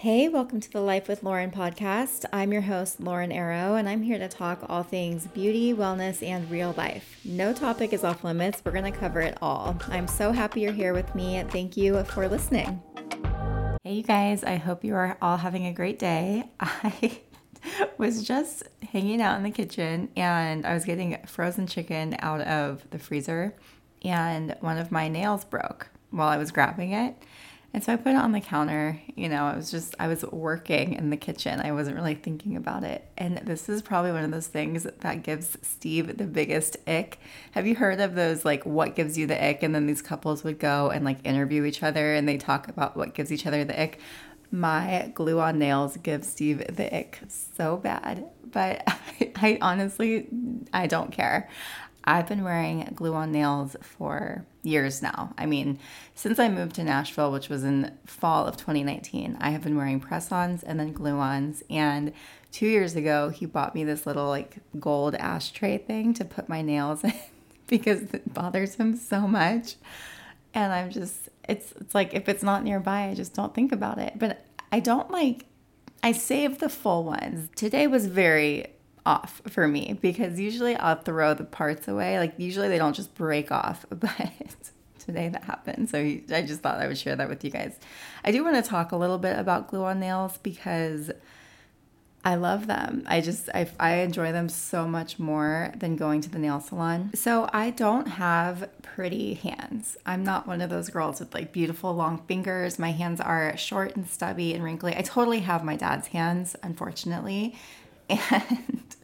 Hey, welcome to the Life with Lauren podcast. I'm your host, Lauren Erro, and I'm here to talk all things beauty, wellness, and real life. No topic is off limits. We're going to cover it all. I'm so happy you're here with me. Thank you for listening. Hey, you guys. I hope you are all having a great day. I was just hanging out in the kitchen and I was getting frozen chicken out of the freezer, and one of my nails broke while I was grabbing it. And so I put it on the counter. You know, I was just, I was working in the kitchen. I wasn't really thinking about it. And this is probably one of those things that gives Steve the biggest ick. Have you heard of those, like, what gives you the ick? And then these couples would go and, like, interview each other and they talk about what gives each other the ick. My glue on nails gives Steve the ick so bad. But I, I honestly, I don't care. I've been wearing glue on nails for years now. I mean, since I moved to Nashville, which was in fall of 2019, I have been wearing press ons and then glue ons. And two years ago, he bought me this little like gold ashtray thing to put my nails in because it bothers him so much. And I'm just, it's, it's like if it's not nearby, I just don't think about it. But I don't like, I save the full ones. Today was very off for me because usually I'll throw the parts away. Like usually they don't just break off, but today that happened. So I just thought I would share that with you guys. I do want to talk a little bit about glue on nails because I love them. I just I, I enjoy them so much more than going to the nail salon. So I don't have pretty hands. I'm not one of those girls with like beautiful long fingers. My hands are short and stubby and wrinkly. I totally have my dad's hands, unfortunately. And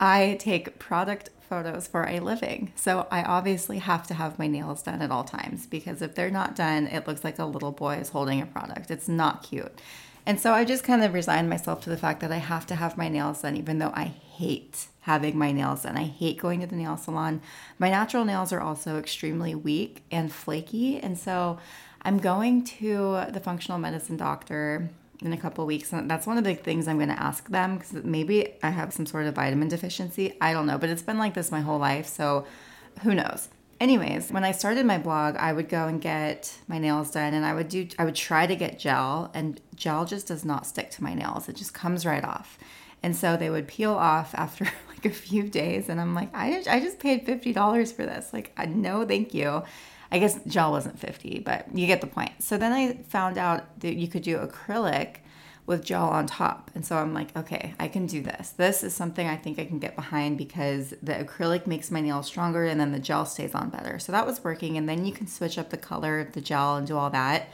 I take product photos for a living. So I obviously have to have my nails done at all times because if they're not done, it looks like a little boy is holding a product. It's not cute. And so I just kind of resigned myself to the fact that I have to have my nails done, even though I hate having my nails done. I hate going to the nail salon. My natural nails are also extremely weak and flaky. And so I'm going to the functional medicine doctor in a couple weeks. And that's one of the things I'm going to ask them because maybe I have some sort of vitamin deficiency. I don't know, but it's been like this my whole life. So who knows? Anyways, when I started my blog, I would go and get my nails done and I would do I would try to get gel and gel just does not stick to my nails. It just comes right off. And so they would peel off after like a few days and I'm like, I I just paid $50 for this. Like, no, thank you. I guess gel wasn't 50, but you get the point. So then I found out that you could do acrylic with gel on top. And so I'm like, okay, I can do this. This is something I think I can get behind because the acrylic makes my nails stronger and then the gel stays on better. So that was working. And then you can switch up the color of the gel and do all that.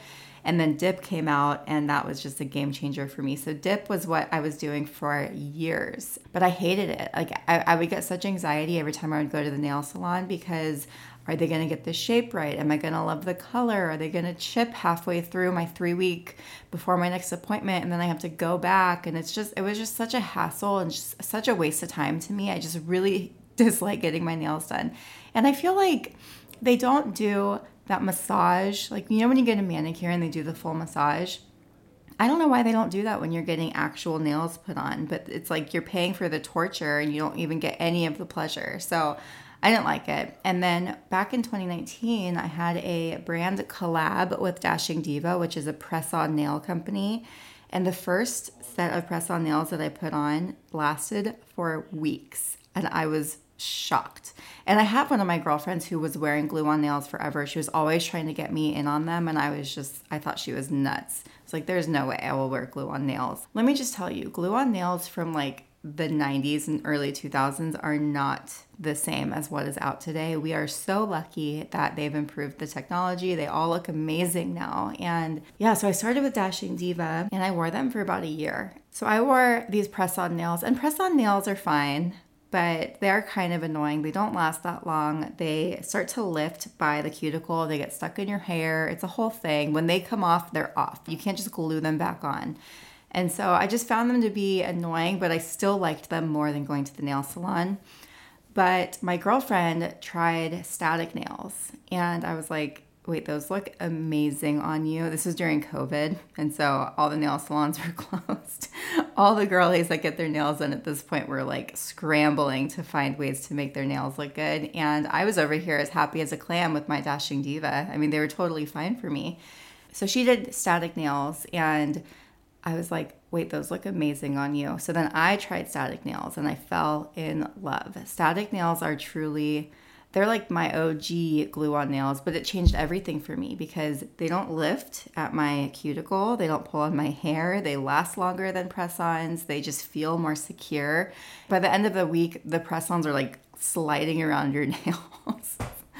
And then Dip came out, and that was just a game changer for me. So, Dip was what I was doing for years, but I hated it. Like, I, I would get such anxiety every time I would go to the nail salon because are they going to get the shape right? Am I going to love the color? Are they going to chip halfway through my three week before my next appointment? And then I have to go back. And it's just, it was just such a hassle and just such a waste of time to me. I just really dislike getting my nails done. And I feel like they don't do that massage. Like, you know, when you get a manicure and they do the full massage? I don't know why they don't do that when you're getting actual nails put on, but it's like you're paying for the torture and you don't even get any of the pleasure. So I didn't like it. And then back in 2019, I had a brand collab with Dashing Diva, which is a press on nail company. And the first set of press on nails that I put on lasted for weeks. And I was shocked. And I have one of my girlfriends who was wearing glue on nails forever. She was always trying to get me in on them. And I was just, I thought she was nuts. It's like, there's no way I will wear glue on nails. Let me just tell you, glue on nails from like the 90s and early 2000s are not the same as what is out today. We are so lucky that they've improved the technology. They all look amazing now. And yeah, so I started with Dashing Diva and I wore them for about a year. So I wore these press on nails, and press on nails are fine. But they're kind of annoying. They don't last that long. They start to lift by the cuticle. They get stuck in your hair. It's a whole thing. When they come off, they're off. You can't just glue them back on. And so I just found them to be annoying, but I still liked them more than going to the nail salon. But my girlfriend tried static nails, and I was like, wait, those look amazing on you. This was during COVID, and so all the nail salons were closed. all the girlies that get their nails done at this point were like scrambling to find ways to make their nails look good. And I was over here as happy as a clam with my Dashing Diva. I mean, they were totally fine for me. So she did static nails, and I was like, wait, those look amazing on you. So then I tried static nails and I fell in love. Static nails are truly, they're like my OG glue on nails, but it changed everything for me because they don't lift at my cuticle, they don't pull on my hair, they last longer than press ons, they just feel more secure. By the end of the week, the press ons are like sliding around your nails.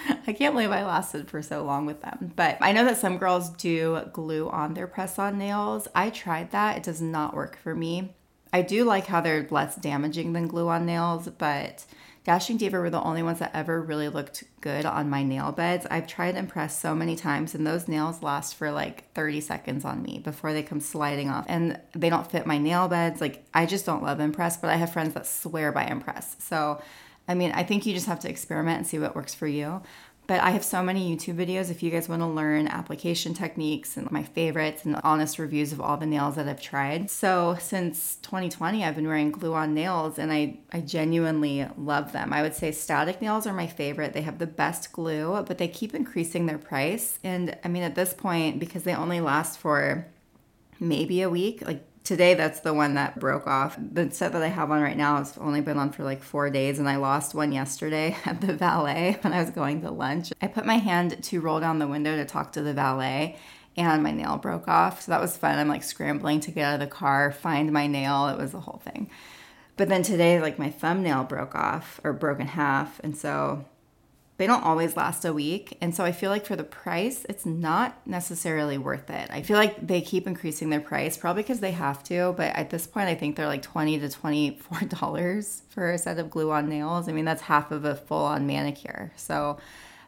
I can't believe I lasted for so long with them. But I know that some girls do glue on their press on nails. I tried that, it does not work for me. I do like how they're less damaging than glue on nails, but Dashing Diva were the only ones that ever really looked good on my nail beds. I've tried Impress so many times, and those nails last for like 30 seconds on me before they come sliding off. And they don't fit my nail beds. Like, I just don't love Impress, but I have friends that swear by Impress. So I mean, I think you just have to experiment and see what works for you. But I have so many YouTube videos if you guys want to learn application techniques and my favorites and honest reviews of all the nails that I've tried. So since 2020, I've been wearing glue on nails and I, I genuinely love them. I would say static nails are my favorite. They have the best glue, but they keep increasing their price. And I mean, at this point, because they only last for maybe a week, like today that's the one that broke off. The set that I have on right now has only been on for like four days, and I lost one yesterday at the valet when I was going to lunch. I put my hand to roll down the window to talk to the valet. And my nail broke off. So that was fun. I'm like scrambling to get out of the car, find my nail. It was a whole thing. But then today, like my thumbnail broke off or broke in half. And so they don't always last a week. And so I feel like for the price, it's not necessarily worth it. I feel like they keep increasing their price, probably because they have to. But at this point, I think they're like 20 to $24 for a set of glue on nails. I mean, that's half of a full on manicure. So,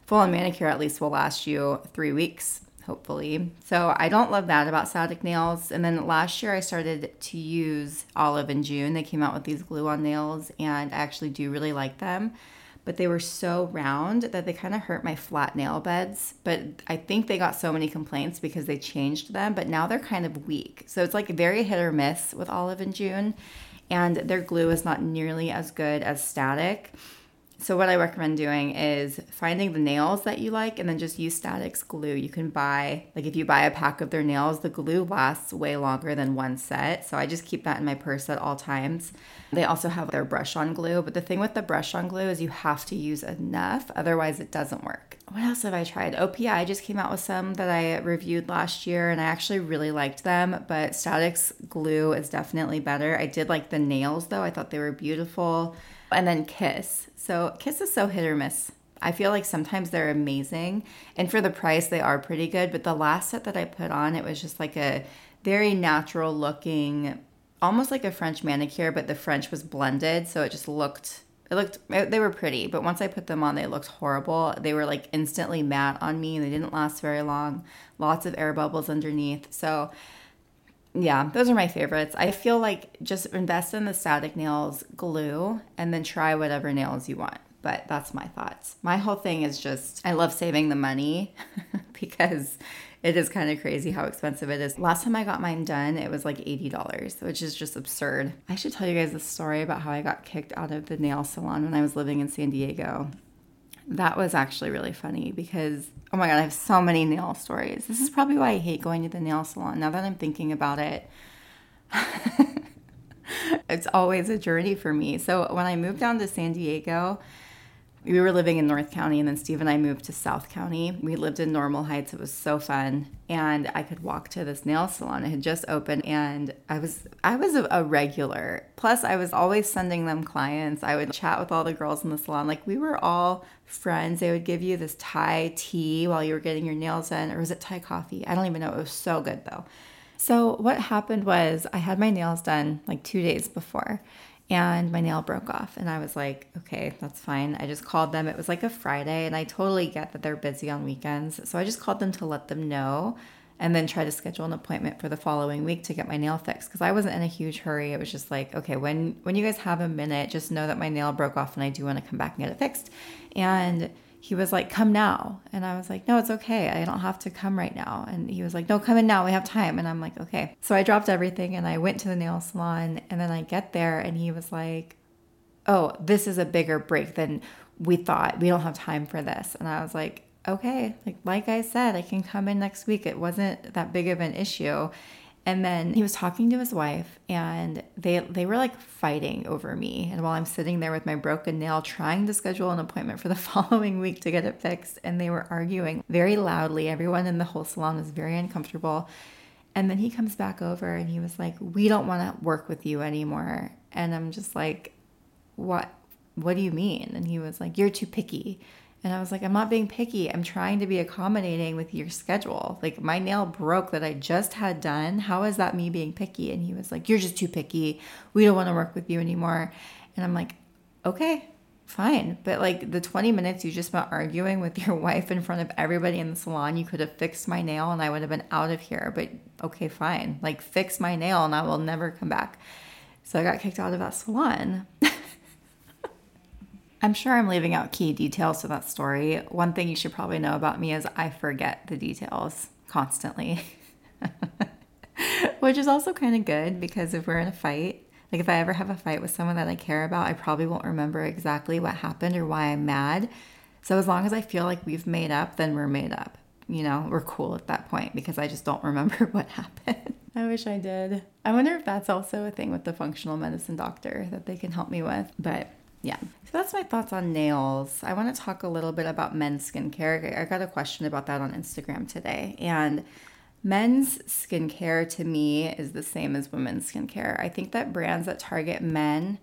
full on manicure at least will last you three weeks hopefully. So I don't love that about static nails. And then last year I started to use Olive and June. They came out with these glue on nails and I actually do really like them but they were so round that they kind of hurt my flat nail beds. But I think they got so many complaints because they changed them, but now they're kind of weak. So it's like very hit or miss with Olive and June, and their glue is not nearly as good as static. So what I recommend doing is finding the nails that you like and then just use Static's glue. You can buy like if you buy a pack of their nails, the glue lasts way longer than one set. So I just keep that in my purse at all times. They also have their brush on glue, but the thing with the brush on glue is you have to use enough, otherwise it doesn't work. What else have I tried? OPI just came out with some that I reviewed last year and I actually really liked them, but Static's glue is definitely better. I did like the nails though. I thought they were beautiful. And then Kiss. So Kiss is so hit or miss. I feel like sometimes they're amazing. And for the price, they are pretty good. But the last set that I put on, it was just like a very natural looking, almost like a French manicure, but the French was blended. So it just looked, it looked, eh, they were pretty. But once I put them on, they looked horrible. They were like instantly matte on me. And they didn't last very long. Lots of air bubbles underneath. So yeah, those are my favorites. I feel like just invest in the static nails glue and then try whatever nails you want. But that's my thoughts. My whole thing is just I love saving the money because it is kind of crazy how expensive it is. Last time I got mine done, it was like $80, which is just absurd. I should tell you guys a story about how I got kicked out of the nail salon when I was living in San Diego. That was actually really funny because, oh my God, I have so many nail stories. This is probably why I hate going to the nail salon. Now that I'm thinking about it, it's always a journey for me. So when I moved down to San Diego, we were living in North County, and then Steve and I moved to South County. We lived in Normal Heights. It was so fun, and I could walk to this nail salon. It had just opened, and I was I was a, a regular. Plus, I was always sending them clients. I would chat with all the girls in the salon. Like we were all friends. They would give you this Thai tea while you were getting your nails done, or was it Thai coffee? I don't even know. It was so good though. So what happened was I had my nails done like two days before and my nail broke off. And I was like, okay, that's fine. I just called them. It was like a Friday, and I totally get that they're busy on weekends. So I just called them to let them know and then try to schedule an appointment for the following week to get my nail fixed because I wasn't in a huge hurry. It was just like, okay, when when you guys have a minute, just know that my nail broke off and I do want to come back and get it fixed. And he was like, Come now. And I was like, No, it's okay. I don't have to come right now. And he was like, No, come in now. We have time. And I'm like, Okay. So I dropped everything and I went to the nail salon. And then I get there and he was like, Oh, this is a bigger break than we thought. We don't have time for this. And I was like, Okay. Like, like I said, I can come in next week. It wasn't that big of an issue. And then he was talking to his wife and they they were like fighting over me. And while I'm sitting there with my broken nail trying to schedule an appointment for the following week to get it fixed and they were arguing very loudly. Everyone in the whole salon was very uncomfortable. And then he comes back over and he was like, "We don't want to work with you anymore." And I'm just like, "What what do you mean?" And he was like, "You're too picky." And I was like, I'm not being picky. I'm trying to be accommodating with your schedule. Like, my nail broke that I just had done. How is that me being picky? And he was like, You're just too picky. We don't want to work with you anymore. And I'm like, Okay, fine. But like the 20 minutes you just spent arguing with your wife in front of everybody in the salon, you could have fixed my nail and I would have been out of here. But okay, fine. Like, fix my nail and I will never come back. So I got kicked out of that salon. I'm sure I'm leaving out key details to that story. One thing you should probably know about me is I forget the details constantly, which is also kind of good because if we're in a fight, like if I ever have a fight with someone that I care about, I probably won't remember exactly what happened or why I'm mad. So as long as I feel like we've made up, then we're made up. You know, we're cool at that point because I just don't remember what happened. I wish I did. I wonder if that's also a thing with the functional medicine doctor that they can help me with. But yeah. So that's my thoughts on nails. I want to talk a little bit about men's skincare. I got a question about that on Instagram today. And men's skincare to me is the same as women's skincare. I think that brands that target men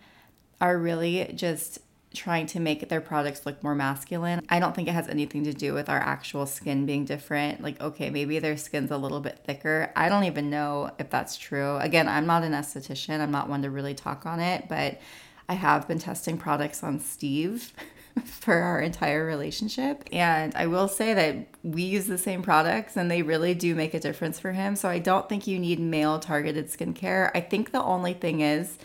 are really just trying to make their products look more masculine. I don't think it has anything to do with our actual skin being different. Like, okay, maybe their skin's a little bit thicker. I don't even know if that's true. Again, I'm not an esthetician, I'm not one to really talk on it, but I have been testing products on Steve for our entire relationship. And I will say that we use the same products and they really do make a difference for him. So I don't think you need male targeted skincare. I think the only thing is,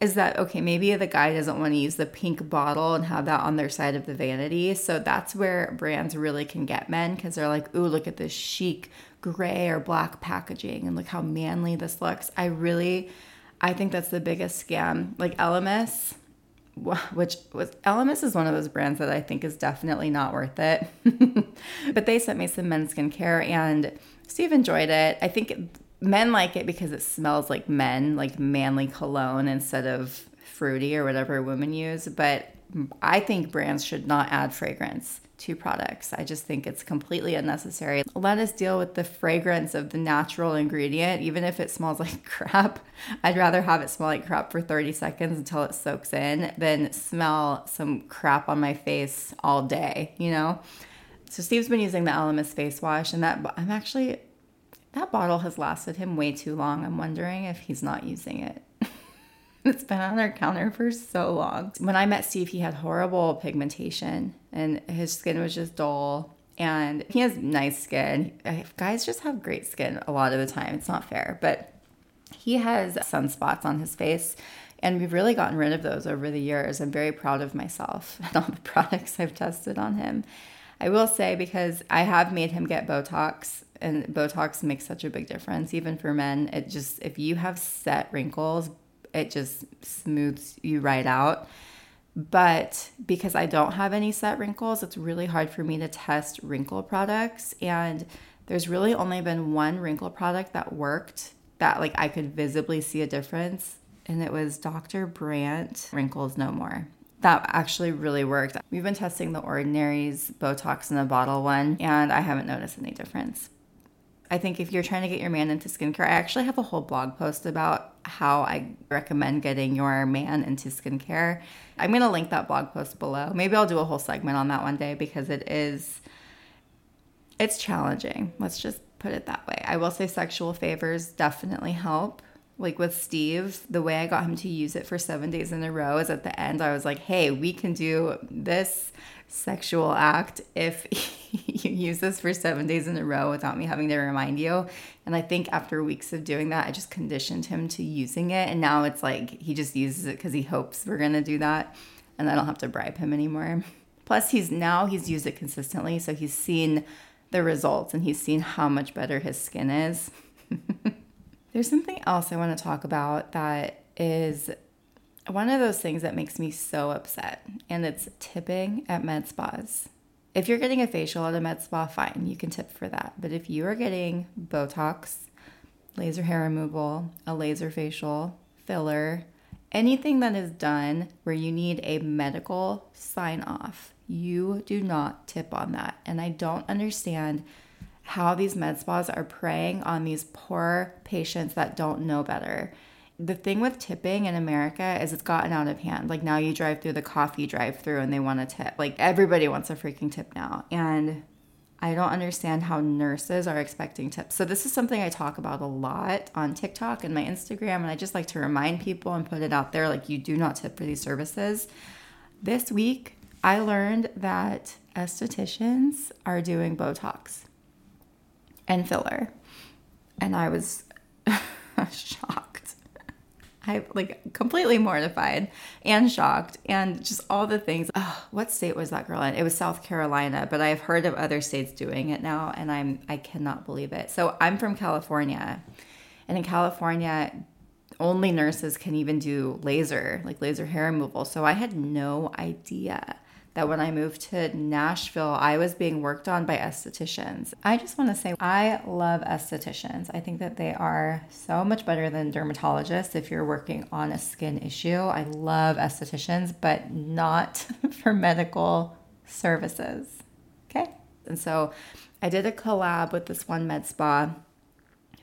is that okay, maybe the guy doesn't want to use the pink bottle and have that on their side of the vanity. So that's where brands really can get men because they're like, ooh, look at this chic gray or black packaging and look how manly this looks. I really I think that's the biggest scam. Like Elemis, which was Elemis is one of those brands that I think is definitely not worth it. but they sent me some men's skincare and Steve enjoyed it. I think men like it because it smells like men, like manly cologne instead of fruity or whatever women use. But I think brands should not add fragrance to products. I just think it's completely unnecessary. Let us deal with the fragrance of the natural ingredient, even if it smells like crap. I'd rather have it smell like crap for 30 seconds until it soaks in than smell some crap on my face all day, you know? So Steve's been using the Elemis face wash, and that I'm actually, that bottle has lasted him way too long. I'm wondering if he's not using it. it's been on our counter for so long. When I met Steve, he had horrible pigmentation and his skin was just dull. And he has nice skin. Uh, guys just have great skin a lot of the time. It's not fair, but he has sunspots on his face. And we've really gotten rid of those over the years. I'm very proud of myself and all the products I've tested on him. I will say, because I have made him get Botox, and Botox makes such a big difference, even for men. It just, if you have set wrinkles, it just smooths you right out. But because I don't have any set wrinkles, it's really hard for me to test wrinkle products. And there's really only been one wrinkle product that worked that like I could visibly see a difference. And it was Dr. Brandt Wrinkles No More. That actually really worked. We've been testing the Ordinary's Botox in a bottle one, and I haven't noticed any difference. I think if you're trying to get your man into skincare, I actually have a whole blog post about how I recommend getting your man into skincare. I'm going to link that blog post below. Maybe I'll do a whole segment on that one day because it is it's challenging. Let's just put it that way. I will say sexual favors definitely help. Like with Steve, the way I got him to use it for 7 days in a row is at the end I was like, "Hey, we can do this sexual act if you use this for seven days in a row without me having to remind you. And I think after weeks of doing that, I just conditioned him to using it. And now it's like he just uses it because he hopes we're going to do that. And I don't have to bribe him anymore. Plus, he's now he's used it consistently. So he's seen the results and he's seen how much better his skin is. There's something else I want to talk about that is one of those things that makes me so upset, and it's tipping at med spas. If you're getting a facial at a med spa, fine, you can tip for that. But if you are getting Botox laser hair removal, a laser facial, filler, anything that is done where you need a medical sign off, you do not tip on that. And I don't understand how these med spas are preying on these poor patients that don't know better. The thing with tipping in America is it's gotten out of hand. Like now you drive through the coffee drive through and they want a tip. Like everybody wants a freaking tip now. And I don't understand how nurses are expecting tips. So this is something I talk about a lot on TikTok and my Instagram and I just like to remind people and put it out there like you do not tip for these services. This week I learned that estheticians are doing Botox and filler. And I was shocked. I like completely mortified and shocked and just all the things. Oh, what state was that girl in? It was South Carolina, but I've heard of other states doing it now and I'm I cannot believe it. So I'm from California. And in California, only nurses can even do laser, like laser hair removal. So I had no idea that when I moved to Nashville, I was being worked on by estheticians. I just want to say I love estheticians. I think that they are so much better than dermatologists if you're working on a skin issue. I love estheticians, but not for medical services. Okay? And so I did a collab with this one med spa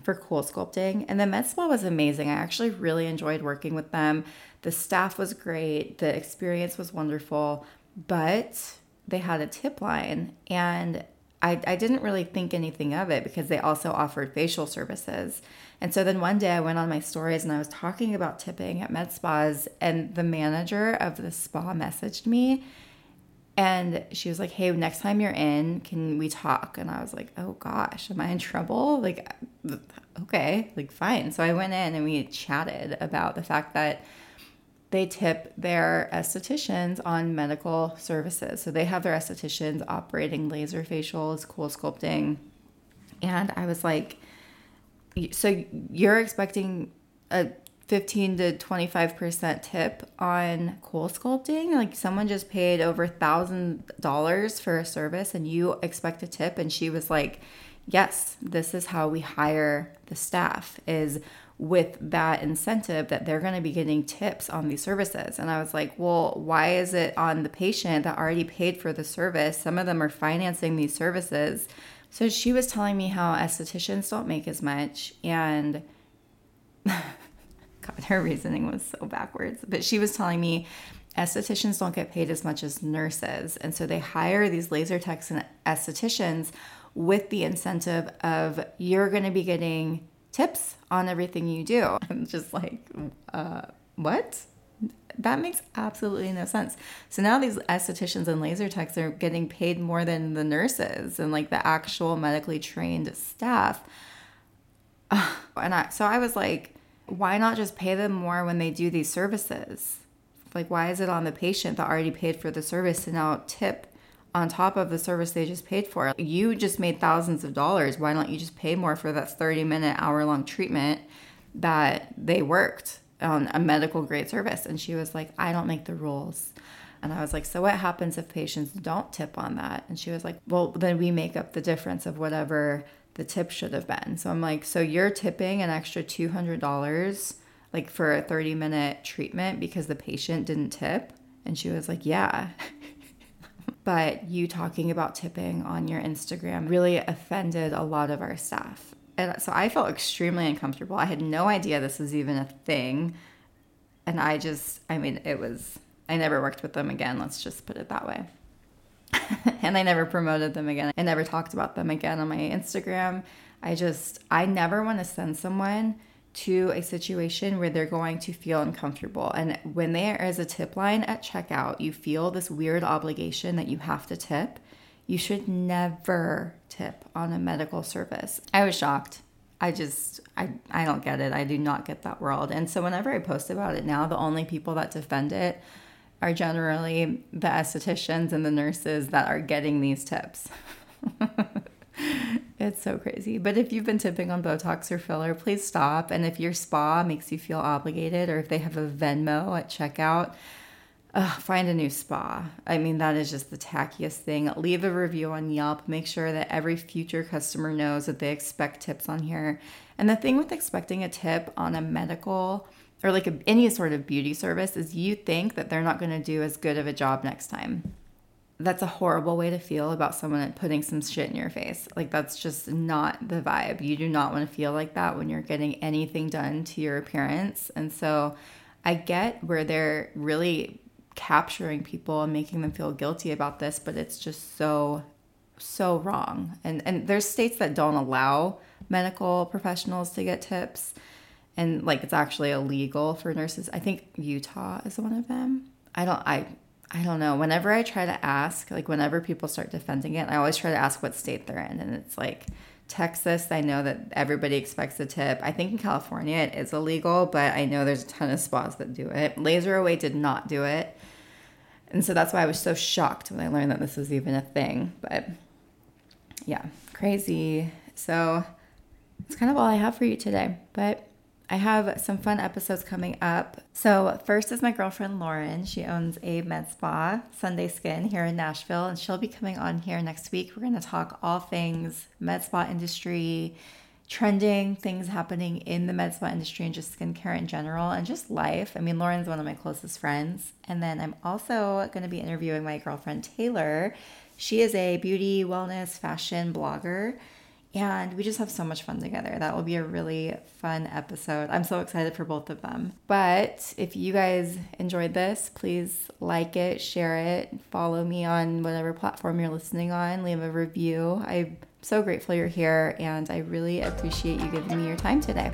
for cool sculpting. And the med spa was amazing. I actually really enjoyed working with them. The staff was great, the experience was wonderful but they had a tip line and I, I didn't really think anything of it because they also offered facial services. And so then one day I went on my stories and I was talking about tipping at med spas, and the manager of the spa messaged me and she was like, Hey, next time you're in, can we talk? And I was like, Oh gosh, am I in trouble? Like, okay, like fine. So I went in and we chatted about the fact that they tip their estheticians on medical services. So they have their estheticians operating laser facials, cool sculpting. And I was like, so you're expecting a 15 to 25% tip on cool sculpting? Like someone just paid over $1,000 for a service and you expect a tip? And she was like, yes, this is how we hire the staff is with that incentive that they're going to be getting tips on these services. And I was like, well, why is it on the patient that already paid for the service? Some of them are financing these services. So she was telling me how estheticians don't make as much. And God, her reasoning was so backwards. But she was telling me estheticians don't get paid as much as nurses. And so they hire these laser techs and estheticians with the incentive of you're going to be getting tips on everything you do. I'm just like, uh, what? That makes absolutely no sense. So now these estheticians and laser techs are getting paid more than the nurses and like the actual medically trained staff. And I, so I was like, why not just pay them more when they do these services? Like, why is it on the patient that already paid for the service to now tip on top of the service they just paid for. You just made thousands of dollars. Why don't you just pay more for that 30 minute, hour long treatment that they worked on a medical grade service? And she was like, I don't make the rules. And I was like, So what happens if patients don't tip on that? And she was like, Well, then we make up the difference of whatever the tip should have been. So I'm like, So you're tipping an extra $200 like for a 30 minute treatment because the patient didn't tip? And she was like, Yeah. but you talking about tipping on your Instagram really offended a lot of our staff. And so I felt extremely uncomfortable. I had no idea this was even a thing. And I just, I mean, it was, I never worked with them again. Let's just put it that way. and I never promoted them again. I never talked about them again on my Instagram. I just, I never want to send someone to a situation where they're going to feel uncomfortable. And when there is a tip line at checkout, you feel this weird obligation that you have to tip. You should never tip on a medical service. I was shocked. I just I I don't get it. I do not get that world. And so whenever I post about it now, the only people that defend it are generally the estheticians and the nurses that are getting these tips. It's so crazy. But if you've been tipping on Botox or filler, please stop. And if your spa makes you feel obligated or if they have a Venmo at checkout, find a new spa. I mean, that is just the tackiest thing. Leave a review on Yelp. Make sure that every future customer knows that they expect tips on here. And the thing with expecting a tip on a medical or like a, any sort of beauty service is you think that they're not going to do as good of a job next time. That's a horrible way to feel about someone putting some shit in your face. Like, that's just not the vibe. You do not want to feel like that when you're getting anything done to your appearance. And so, I get where they're really capturing people and making them feel guilty about this, but it's just so so wrong. And and there's states that don't allow medical professionals to get tips and like it's actually illegal for nurses. I think Utah is one of them. I don't I I don't know. Whenever I try to ask, like whenever people start defending it, I always try to ask what state they're in and it's like Texas, I know that everybody expects a tip. I think in California it is illegal, but I know there's a ton of spas that do it. Laser Away did not do it. And so that's why I was so shocked when I learned that this was even a thing. But yeah, crazy. So that's kind of all I have for you today. But I have some fun episodes coming up. So, first is my girlfriend Lauren. She owns a med spa, Sunday Skin, here in Nashville, and she'll be coming on here next week. We're going to talk all things med spa industry, trending things happening in the med spa industry and just skincare in general and just life. I mean, Lauren's one of my closest friends. And then I'm also going to be interviewing my girlfriend Taylor. She is a beauty, wellness, fashion blogger and we just have so much fun together. That will be a really fun episode. I'm so excited for both of them. But if you guys enjoyed this, please like it, share it, follow me on whatever platform you're listening on, leave a review. I'm so grateful you're here, and I really appreciate you giving me your time today.